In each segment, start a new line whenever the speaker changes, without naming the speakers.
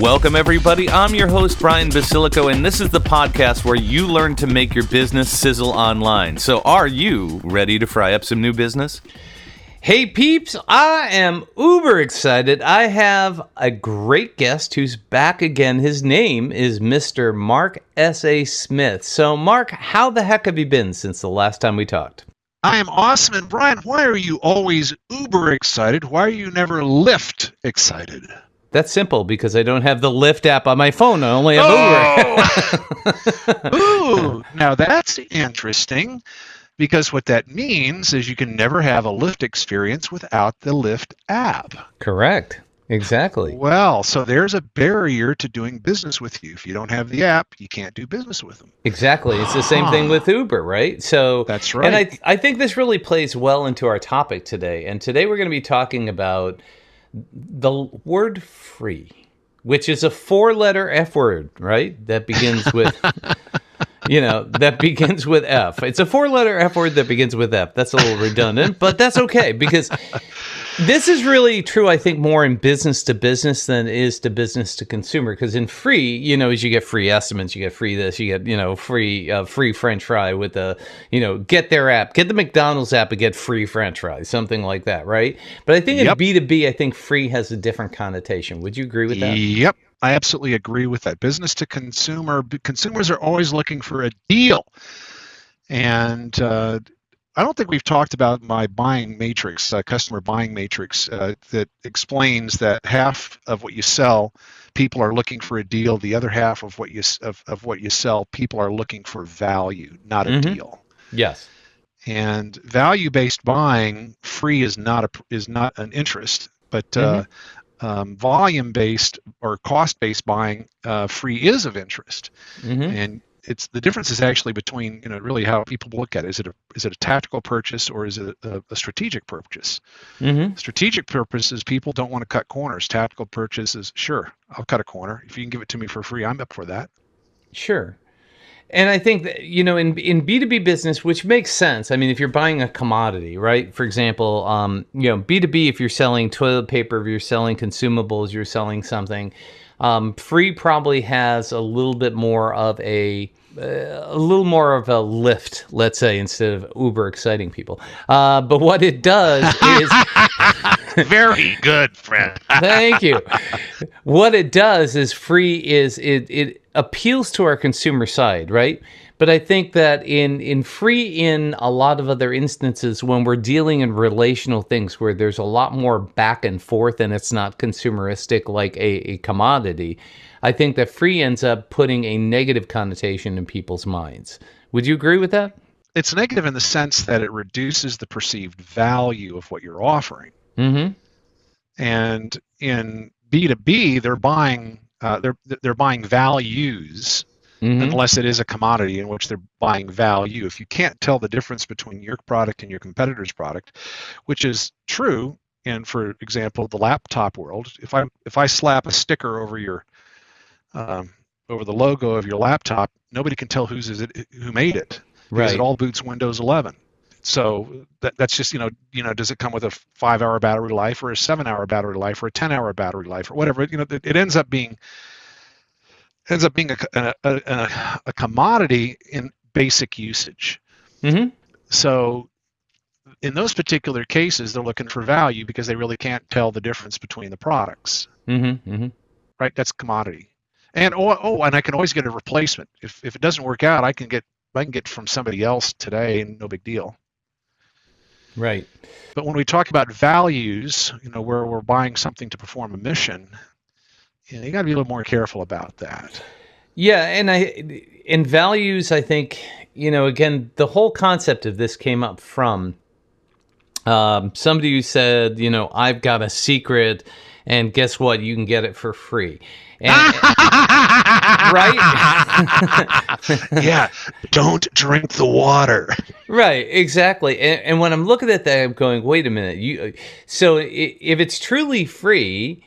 Welcome, everybody. I'm your host, Brian Basilico, and this is the podcast where you learn to make your business sizzle online. So, are you ready to fry up some new business? Hey, peeps, I am uber excited. I have a great guest who's back again. His name is Mr. Mark S.A. Smith. So, Mark, how the heck have you been since the last time we talked?
I am awesome. And Brian, why are you always uber excited? Why are you never lift excited?
That's simple because I don't have the Lyft app on my phone. I only have
oh! Uber. Ooh, now that's interesting because what that means is you can never have a Lyft experience without the Lyft app.
Correct. Exactly.
Well, so there's a barrier to doing business with you. If you don't have the app, you can't do business with them.
Exactly. It's the same thing with Uber, right? So
That's right.
And I I think this really plays well into our topic today. And today we're going to be talking about the word free, which is a four letter F word, right? That begins with, you know, that begins with F. It's a four letter F word that begins with F. That's a little redundant, but that's okay because this is really true, I think, more in business to business than it is to business to consumer. Because in free, you know, as you get free estimates, you get free this, you get, you know, free uh, free French fry with the, you know, get their app, get the McDonald's app and get free French fries, something like that, right? But I think
Yep.
in B two B, I think free has a different connotation. Would you agree with that?
Yep, I absolutely agree with that. Business to consumer, consumers are always looking for a deal. And uh, I don't think we've talked about my buying matrix, uh, customer buying matrix, uh, that explains that half of what you sell, people are looking for a deal. The other half of what you of, of what you sell, people are looking for value, not a
Mhm.
deal.
Yes.
And value-based buying, free is not a is not an interest, but uh, um, volume-based or cost-based buying, uh, free is of interest.
hmm
And it's the difference is actually between you know really how people look at it. Is it a is it a tactical purchase or is it a, a strategic purchase?
hmm
Strategic purpose is people don't want to cut corners. Tactical purchases, sure I'll cut a corner if you can give it to me for free. I'm up for that.
Sure. And I think that, you know, in in B two B business, which makes sense. I mean, if you're buying a commodity, right? For example, um, you know, B two B, if you're selling toilet paper, if you're selling consumables, you're selling something. Um, free probably has a little bit more of a uh, a little more of a lift, let's say, instead of uber exciting people. Uh, but what it does is
Very good, friend.
Thank you. What it does is free is it it appeals to our consumer side, right? But I think that in in free in a lot of other instances when we're dealing in relational things where there's a lot more back and forth and it's not consumeristic like a, a commodity, I think that free ends up putting a negative connotation in people's minds. Would you agree with that?
it's negative in the sense that it reduces the perceived value of what you're offering.
Mm-hmm.
And in B2B, they're buying uh, they're they're buying values
Mm-hmm.
unless it is a commodity in which they're buying value. If you can't tell the difference between your product and your competitor's product, which is true, and for example, the laptop world, if I if I slap a sticker over your um, over the logo of your laptop, nobody can tell whose is it who made it because
Right.
it all boots Windows 11. So that, that's just you know you know does it come with a five hour battery life or a seven hour battery life or a ten hour battery life or whatever you know it, it ends up being ends up being a, a, a, a commodity in basic usage.
Mm-hmm.
So in those particular cases, they're looking for value because they really can't tell the difference between the products,
Mm-hmm. Mm-hmm.
right? That's commodity. And oh, oh, and I can always get a replacement. If if it doesn't work out, I can get I can get from somebody else today, and no big deal.
Right.
But when we talk about values, you know, where we're buying something to perform a mission, you, know, you got to be a little more careful about that.
Yeah, and I in values, I think you know again the whole concept of this came up from um, somebody who said, you know, I've got a secret, and guess what? You can get it for free. And, right?
yeah. Don't drink the water.
Right, exactly. And, and, when I'm looking at that, I'm going, wait a minute. You so if it's truly free,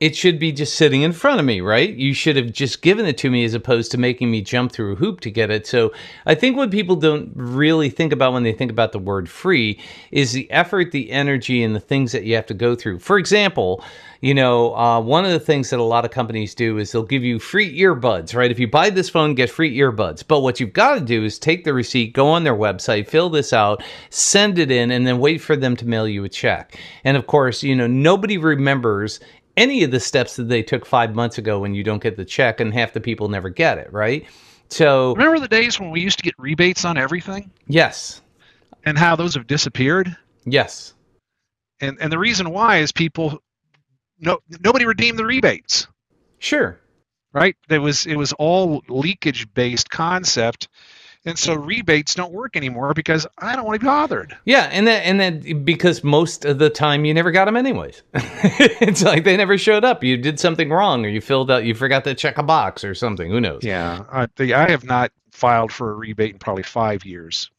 it should be just sitting in front of me, right? You should have just given it to me as opposed to making me jump through a hoop to get it. So I think what people don't really think about when they think about the word free is the effort, the energy, and the things that you have to go through. For example, you know, uh, one of the things that a lot of companies do is they'll give you free earbuds, right? If you buy this phone, get free earbuds. But what you've got to do is take the receipt, go on their website, fill this out, send it in, and then wait for them to mail you a check. And of course, you know, nobody remembers any of the steps that they took five months ago when you don't get the check, and half the people never get it, right? So
remember the days when we used to get rebates on everything?
Yes.
And how those have disappeared?
Yes.
And and the reason why is people no nobody redeemed the rebates.
Sure.
Right? It was it was all leakage based concept and so rebates don't work anymore because I don't want to be bothered.
Yeah, and then and then because most of the time you never got them anyways. it's like they never showed up. You did something wrong, or you filled out, you forgot to check a box or something. Who knows?
Yeah, I, I have not filed for a rebate in probably five years.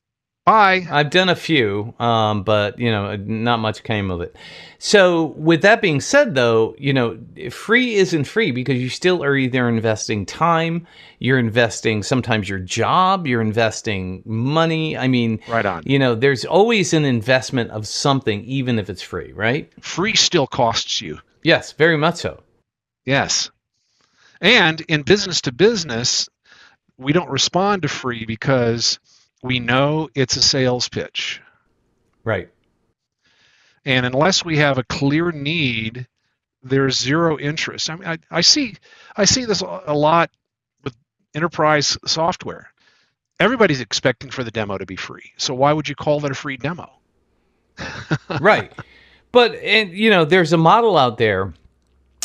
Bye.
I've done a few, um, but you know, not much came of it. So, with that being said, though, you know, free isn't free because you still are either investing time, you're investing sometimes your job, you're investing money. I mean,
right on.
You know, there's always an investment of something, even if it's free, right?
Free still costs you.
Yes, very much so.
Yes, and in business to business, we don't respond to free because we know it's a sales pitch.
Right.
And unless we have a clear need, there's zero interest. I mean, I, I see, I see this a lot with enterprise software. Everybody's expecting for the demo to be free. So why would you call that a free demo?
right. But and you know, there's a model out there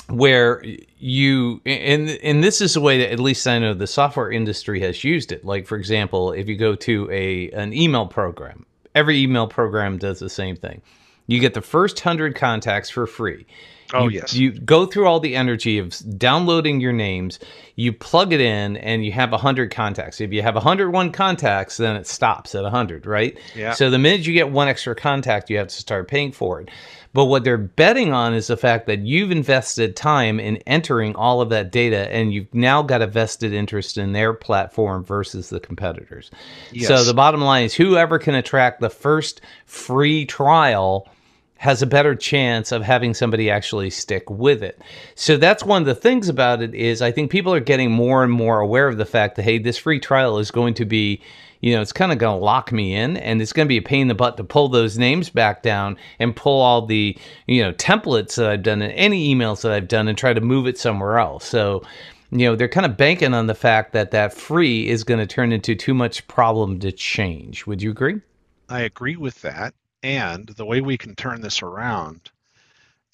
where you and and this is the way that at least I know the software industry has used it. Like for example, if you go to a an email program, every email program does the same thing. You get the first 100 contacts for free.
Oh,
you,
yes.
You go through all the energy of downloading your names, you plug it in, and you have 100 contacts. If you have 101 contacts, then it stops at 100, right?
Yeah.
So the minute you get one extra contact, you have to start paying for it. But what they're betting on is the fact that you've invested time in entering all of that data and you've now got a vested interest in their platform versus the competitors.
Yes.
So the bottom line is whoever can attract the first free trial has a better chance of having somebody actually stick with it. So that's one of the things about it is I think people are getting more and more aware of the fact that hey, this free trial is going to be, you know, it's kind of going to lock me in and it's going to be a pain in the butt to pull those names back down and pull all the, you know, templates that I've done and any emails that I've done and try to move it somewhere else. So you know they're kind of banking on the fact that that free is going to turn into too much problem to change would you agree
I agree with that. And the way we can turn this around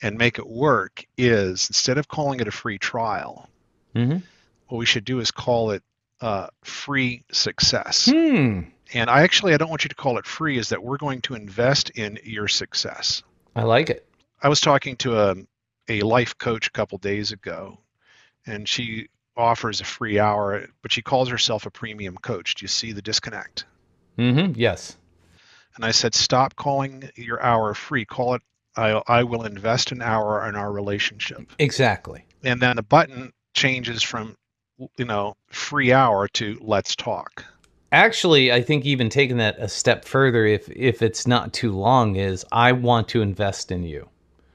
and make it work is instead of calling it a free trial,
mm-hmm.
what we should do is call it uh, free success.
hmm
And I actually I don't want you to call it free. Is that we're going to invest in your success.
i like it
I was talking to a a life coach a couple days ago, and she offers a free hour, but she calls herself a premium coach. Do you see the disconnect?
mm-hmm. yes
And I said, stop calling your hour free. Call it, I, I will invest an hour in our relationship.
exactly
And then the button changes from, you know, free hour to let's talk.
Actually, I think even taking that a step further, if if it's not too long, is I want to invest in you.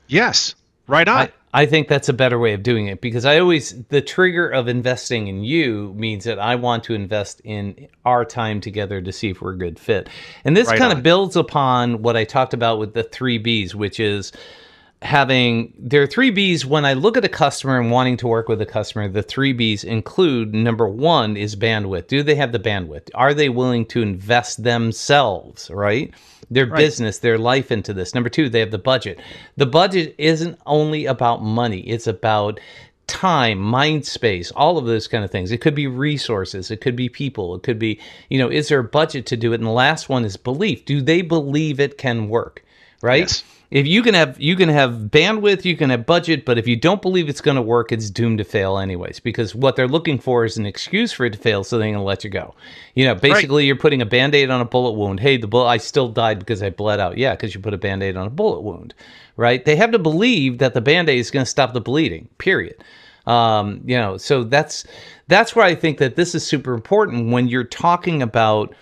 Yes, right on.
I, I think that's a better way of doing it because I always the trigger of investing in you means that I want to invest in our time together to see if we're a good fit. And this
Right
kind
on.
of builds upon what I talked about with the three B's, which is having there are three B's when I look at a customer and wanting to work with a customer, the three B's include number one is bandwidth. Do they have the bandwidth? Are they willing to invest themselves, right? Their
Right.
business, their life into this. Number two, they have the budget. The budget isn't only about money, it's about time, mind space, all of those kind of things. It could be resources, it could be people, it could be, you know, is there a budget to do it? And the last one is belief. Do they believe it can work? Right?
Yes.
if you can have you can have bandwidth, you can have budget, but if you don't believe it's going to work, it's doomed to fail anyways. Because what they're looking for is an excuse for it to fail, so they're going to let you go. You know, basically, right. you're putting a band aid on a bullet wound. Hey, the bullet, I still died because I bled out. Yeah, because you put a band aid on a bullet wound, right? They have to believe that the band aid is going to stop the bleeding. Period. Um, you know, so that's that's where I think that this is super important when you're talking about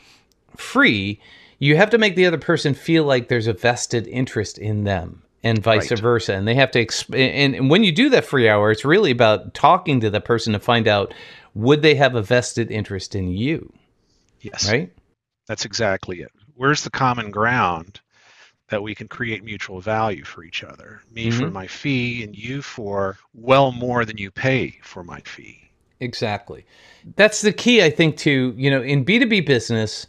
free you have to make the other person feel like there's a vested interest in them and vice right. versa. And they have to exp- and, and when you do that free hour it's really about talking to the person to find out would they have a vested interest in you?
Yes.
Right?
That's exactly it. Where's the common ground that we can create mutual value for each other? Me mm-hmm. for my fee and you for well more than you pay for my fee.
Exactly. That's the key i think to you know in b2b business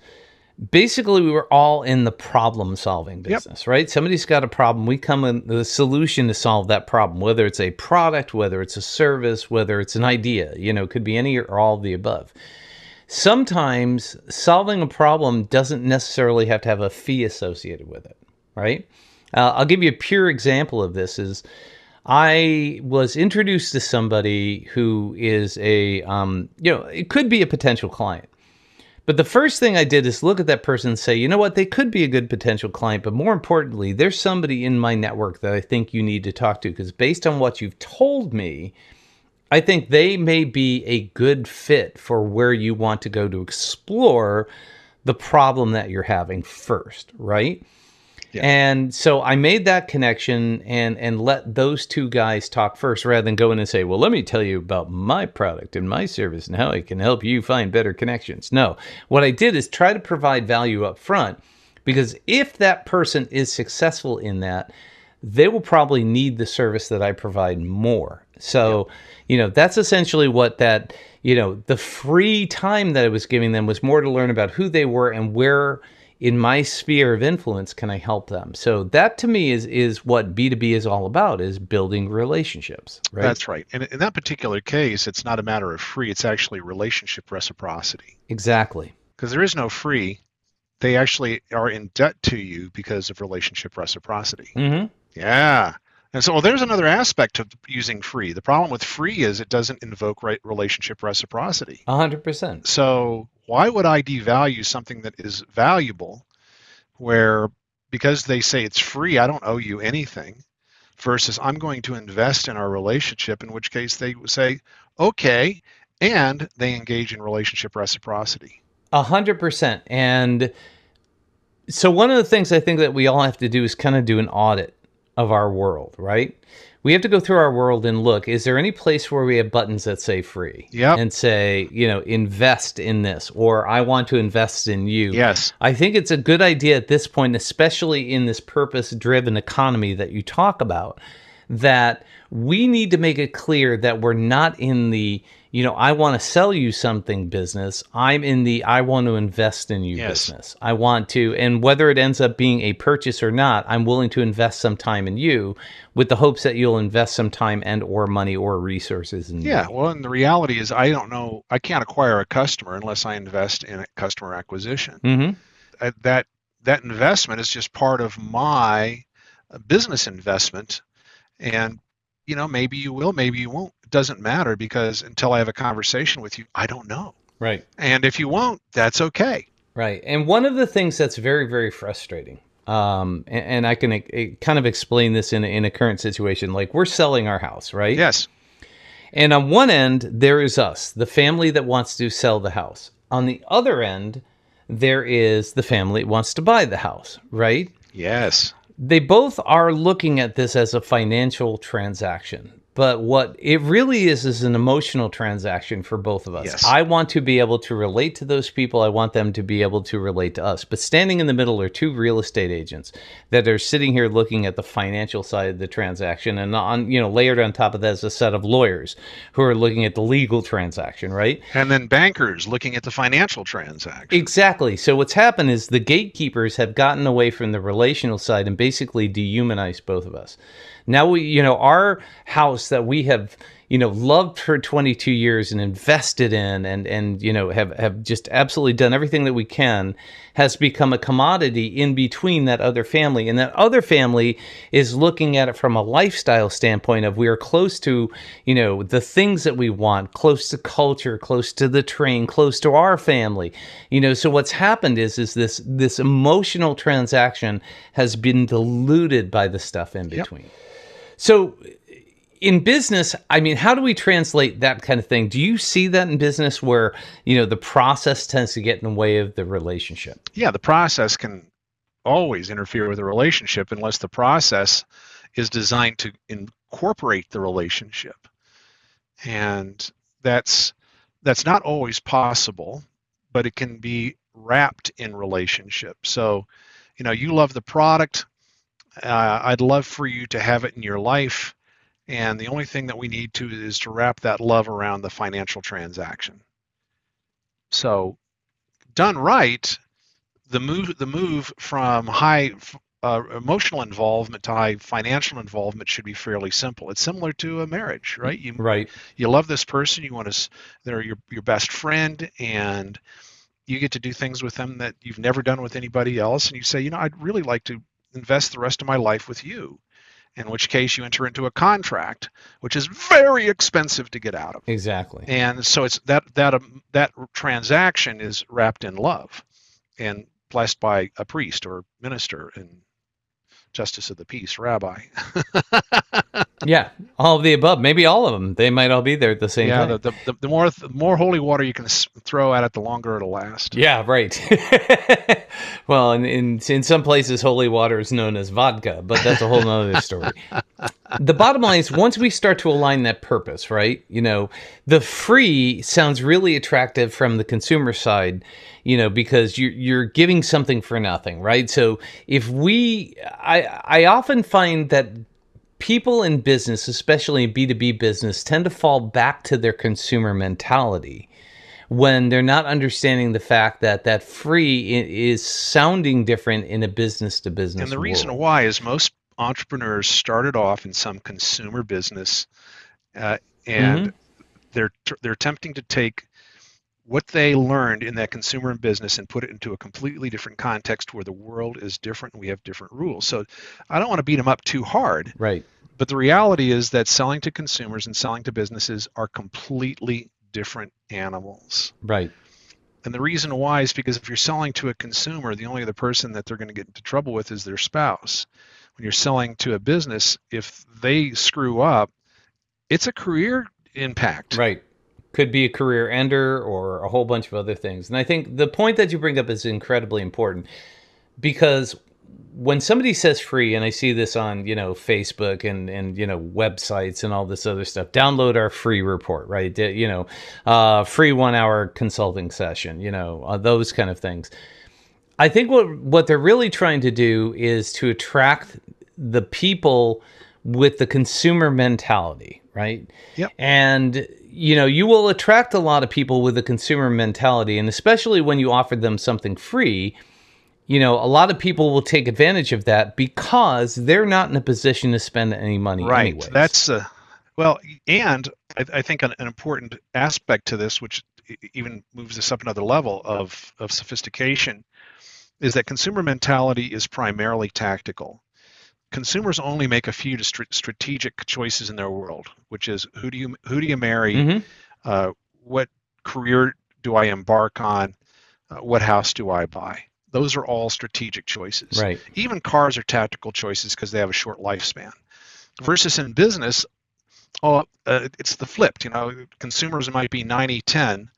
basically we were all in the problem solving business yep. right somebody's got a problem we come in the solution to solve that problem whether it's a product whether it's a service whether it's an idea you know could be any or all of the above sometimes solving a problem doesn't necessarily have to have a fee associated with it right uh, i'll give you a pure example of this is I was introduced to somebody who is a, um, you know, it could be a potential client. But the first thing I did is look at that person and say, you know what, they could be a good potential client, but more importantly, there's somebody in my network that I think you need to talk to because based on what you've told me, I think they may be a good fit for where you want to go to explore the problem that you're having first, right? And so I made that connection and and let those two guys talk first rather than go in and say, "Well, let me tell you about my product and my service and how I can help you find better connections." No. What I did is try to provide value up front because if that person is successful in that, they will probably need the service that I provide more. So, you know, that's essentially what that, you know, the free time that I was giving them was more to learn about who they were and where in my sphere of influence can I help them? So that to me is is what B2B is all about is building relationships, right?
That's right. And in that particular case, it's not a matter of free, it's actually relationship reciprocity.
Exactly.
Because there is no free. They actually are in debt to you because of relationship reciprocity.
Mm-hmm.
Yeah. And so, well, there's another aspect of using free. The problem with free is it doesn't invoke right relationship reciprocity.
A hundred percent.
So why would I devalue something that is valuable where because they say it's free, I don't owe you anything, versus I'm going to invest in our relationship, in which case they say, okay, and they engage in relationship reciprocity.
A hundred percent. And so one of the things I think that we all have to do is kind of do an audit of our world, right? we have to go through our world and look is there any place where we have buttons that say free
yep.
and say you know invest in this or i want to invest in you
yes
i think it's a good idea at this point especially in this purpose driven economy that you talk about that we need to make it clear that we're not in the you know, I want to sell you something business. I'm in the I want to invest in you yes. business. I want to, and whether it ends up being a purchase or not, I'm willing to invest some time in you with the hopes that you'll invest some time and or money or resources in
yeah, well, and the reality is I don't know, I can't acquire a customer unless I invest in a customer acquisition.
Mm-hmm.
that that investment is just part of my business investment and you know maybe you will maybe you won't It doesn't matter because until I have a conversation with you, I don't know.
Right.
And if you won't, that's okay.
Right. And one of the things that's very, very frustrating, um, and, and I can uh, kind of explain this in in a current situation, like we're selling our house, right?
Yes.
And on one end, there is us, the family that wants to sell the house. On the other end, there is the family that wants to buy the house, right?
Yes.
They both are looking at this as a financial transaction but what it really is is an emotional transaction for both of us.
Yes.
I want to be able to relate to those people. I want them to be able to relate to us. But standing in the middle are two real estate agents that are sitting here looking at the financial side of the transaction, and on you know layered on top of that is a set of lawyers who are looking at the legal transaction, right?
And then bankers looking at the financial transaction.
Exactly. So what's happened is the gatekeepers have gotten away from the relational side and basically dehumanized both of us. Now we, you know, our house that we have you know loved for 22 years and invested in and and you know have have just absolutely done everything that we can has become a commodity in between that other family. And that other family is looking at it from a lifestyle standpoint of we are close to you know the things that we want close to culture close to the train close to our family. You know so what's happened is is this this emotional transaction has been diluted by the stuff in between. yep. So in business, I mean, how do we translate that kind of thing? Do you see that in business where, you know, the process tends to get in the way of the relationship?
Yeah, the process can always interfere with the relationship unless the process is designed to incorporate the relationship. And that's that's not always possible, but it can be wrapped in relationship. So, you know, you love the product. Uh, I'd love for you to have it in your life and the only thing that we need to is to wrap that love around the financial transaction. So, done right, the move the move from high uh, emotional involvement to high financial involvement should be fairly simple. It's similar to a marriage, right?
You, right.
You love this person. You want to. They're your your best friend, and you get to do things with them that you've never done with anybody else. And you say, you know, I'd really like to invest the rest of my life with you in which case you enter into a contract, which is very expensive to get out of.
Exactly.
And so it's that that um, that transaction is wrapped in love, and blessed by a priest or minister and justice of the peace, rabbi.
yeah, all of the above. Maybe all of them. They might all be there at the same
yeah,
time.
Yeah, the, the, the, more the more holy water you can throw at it, the longer it'll last.
Yeah, right. well, in, in in some places, holy water is known as vodka, but that's a whole other story. the bottom line is, once we start to align that purpose, right? You know, the free sounds really attractive from the consumer side you know, because you're you're giving something for nothing, right? So if we, I I often find that people in business, especially in B2B business, tend to fall back to their consumer mentality when they're not understanding the fact that that free is sounding different in a business to business.
And the
world.
reason why is most entrepreneurs started off in some consumer business, uh, and mm-hmm. they're they're attempting to take what they learned in that consumer and business and put it into a completely different context where the world is different and we have different rules. So I don't want to beat them up too hard.
Right.
But the reality is that selling to consumers and selling to businesses are completely different animals.
Right.
And the reason why is because if you're selling to a consumer, the only other person that they're going to get into trouble with is their spouse. When you're selling to a business, if they screw up, it's a career impact.
Right could be a career ender or a whole bunch of other things. And I think the point that you bring up is incredibly important because when somebody says free and I see this on, you know, Facebook and and you know, websites and all this other stuff, download our free report, right? You know, uh, free 1-hour consulting session, you know, uh, those kind of things. I think what what they're really trying to do is to attract the people with the consumer mentality, right?
Yep.
And you know, you will attract a lot of people with a consumer mentality, and especially when you offer them something free, you know, a lot of people will take advantage of that because they're not in a position to spend any money. Anyway.
Right.
Anyways.
That's uh, well, and I, I think an, an, important aspect to this, which even moves this up another level of of sophistication, is that consumer mentality is primarily tactical consumers only make a few strategic choices in their world, which is who do you who do you marry, mm-hmm. uh, what career do I embark on, uh, what house do I buy. Those are all strategic choices.
Right.
Even cars are tactical choices because they have a short lifespan. Versus in business, oh, uh, it's the flipped. You know, consumers might be 90-10,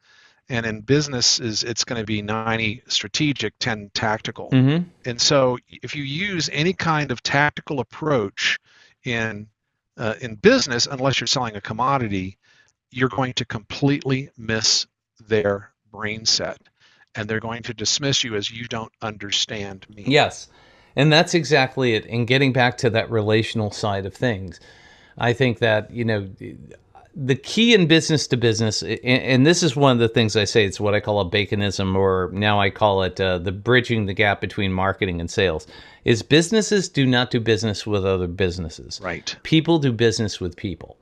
and in business is it's going to be 90 strategic 10 tactical.
Mm-hmm.
and so if you use any kind of tactical approach in uh, in business unless you're selling a commodity you're going to completely miss their brain set and they're going to dismiss you as you don't understand me.
Yes. And that's exactly it. And getting back to that relational side of things i think that you know the key in business to business, and, this is one of the things I say, it's what I call a baconism, or now I call it uh, the bridging the gap between marketing and sales, is businesses do not do business with other businesses.
Right.
People do business with people.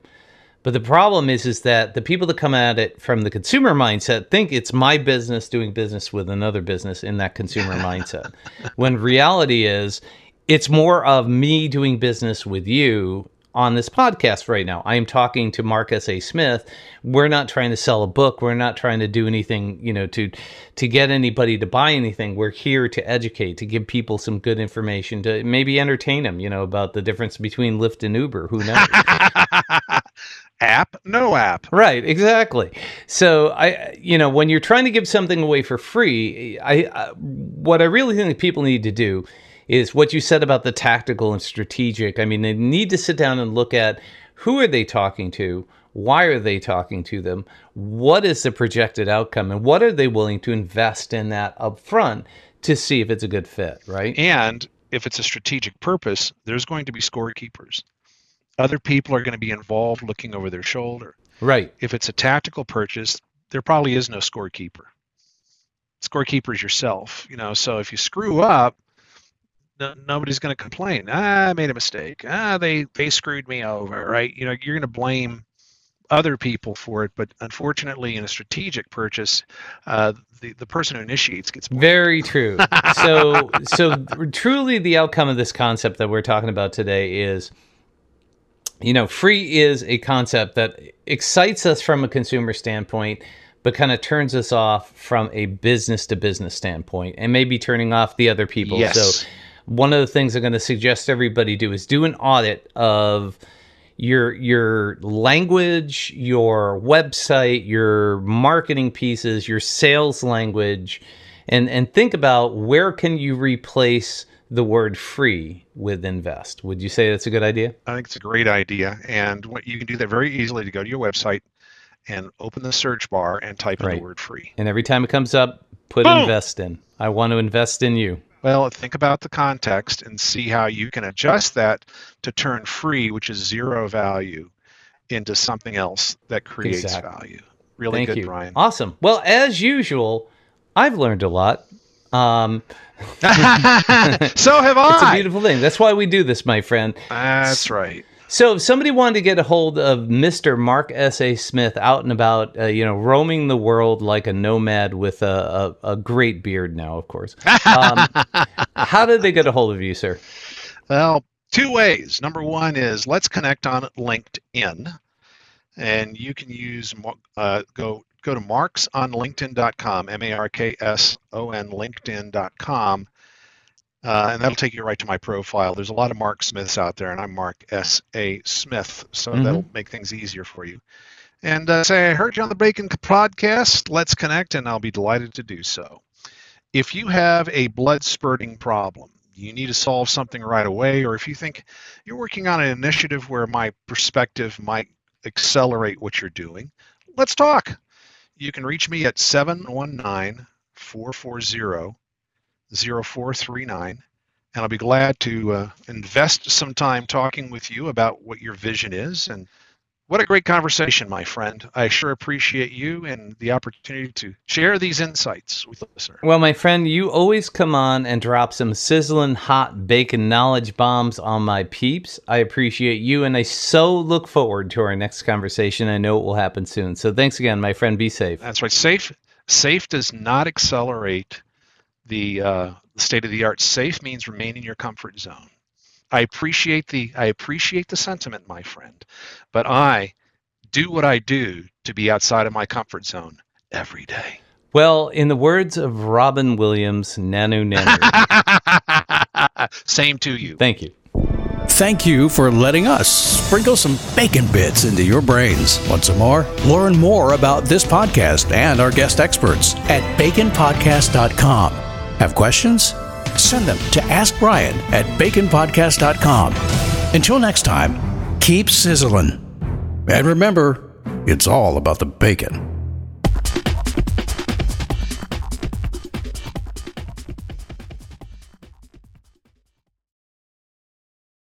But the problem is, is that the people that come at it from the consumer mindset think it's my business doing business with another business in that consumer mindset. When reality is, it's more of me doing business with you on this podcast right now. I am talking to Mark S. A. Smith. We're not trying to sell a book. We're not trying to do anything, you know, to to get anybody to buy anything. We're here to educate, to give people some good information, to maybe entertain them, you know, about the difference between Lyft and Uber. Who knows?
app, no app.
Right, exactly. So I, you know, when you're trying to give something away for free, I, I what I really think people need to do is what you said about the tactical and strategic. I mean, they need to sit down and look at who are they talking to? Why are they talking to them? What is the projected outcome? And what are they willing to invest in that upfront to see if it's a good fit, right?
And if it's a strategic purpose, there's going to be scorekeepers. Other people are going to be involved looking over their shoulder.
Right.
If it's a tactical purchase, there probably is no scorekeeper. Scorekeeper is yourself, you know. So if you screw up, no, nobody's going to complain. Ah, I made a mistake. Ah, they they screwed me over, right? You know, you're going to blame other people for it, but unfortunately, in a strategic purchase, uh, the the person who initiates gets blamed.
very true. so so truly, the outcome of this concept that we're talking about today is. You know, free is a concept that excites us from a consumer standpoint, but kind of turns us off from a business to business standpoint, and maybe turning off the other people.
Yes.
So, one of the things I'm going to suggest everybody do is do an audit of your your language, your website, your marketing pieces, your sales language, and and think about where can you replace the word free with invest. Would you say that's a good idea?
I think it's a great idea, and what you can do that very easily to go to your website and open the search bar and type right. in the word free.
And every time it comes up, put Boom! invest in. I want to invest in you.
Well, think about the context and see how you can adjust that to turn free, which is zero value, into something else that creates exactly. value. Really
Thank
good,
you.
Brian.
Awesome. Well, as usual, I've learned a lot. Um,
so have I.
It's a beautiful thing. That's why we do this, my friend.
That's right.
So, if somebody wanted to get a hold of Mr. Mark S. A. Smith out and about, uh, you know, roaming the world like a nomad with a, a, a great beard now, of course, um, how did they get a hold of you, sir?
Well, two ways. Number one is let's connect on LinkedIn, and you can use uh, go go to marksonlinkedin.com, M A R K S O N LinkedIn.com uh, and that'll take you right to my profile. There's a lot of Mark Smiths out there, and I'm Mark S. A. Smith, so mm-hmm. that'll make things easier for you. And uh, say, I heard you on the Bacon podcast. Let's connect, and I'll be delighted to do so. If you have a blood spurting problem, you need to solve something right away, or if you think you're working on an initiative where my perspective might accelerate what you're doing, let's talk. You can reach me at 719 440 0439 and I'll be glad to uh, invest some time talking with you about what your vision is. And what a great conversation, my friend. I sure appreciate you and the opportunity to share these insights with the listener.
Well, my friend, you always come on and drop some sizzling hot bacon knowledge bombs on my peeps. I appreciate you, and I so look forward to our next conversation. I know it will happen soon. So thanks again, my friend. Be safe.
That's right. Safe. Safe does not accelerate the uh, state of the art. Safe means remain in your comfort zone. I appreciate the I appreciate the sentiment, my friend, but I do what I do to be outside of my comfort zone every day.
Well, in the words of Robin Williams, Nanu Nanu.
Same to you.
Thank you.
Thank you for letting us sprinkle some bacon bits into your brains. Want some more? Learn more about this podcast and our guest experts at baconpodcast.com. Have questions? Send them to Ask Brian at baconpodcast.com. Until next time, keep sizzling. And remember, it's all about the bacon.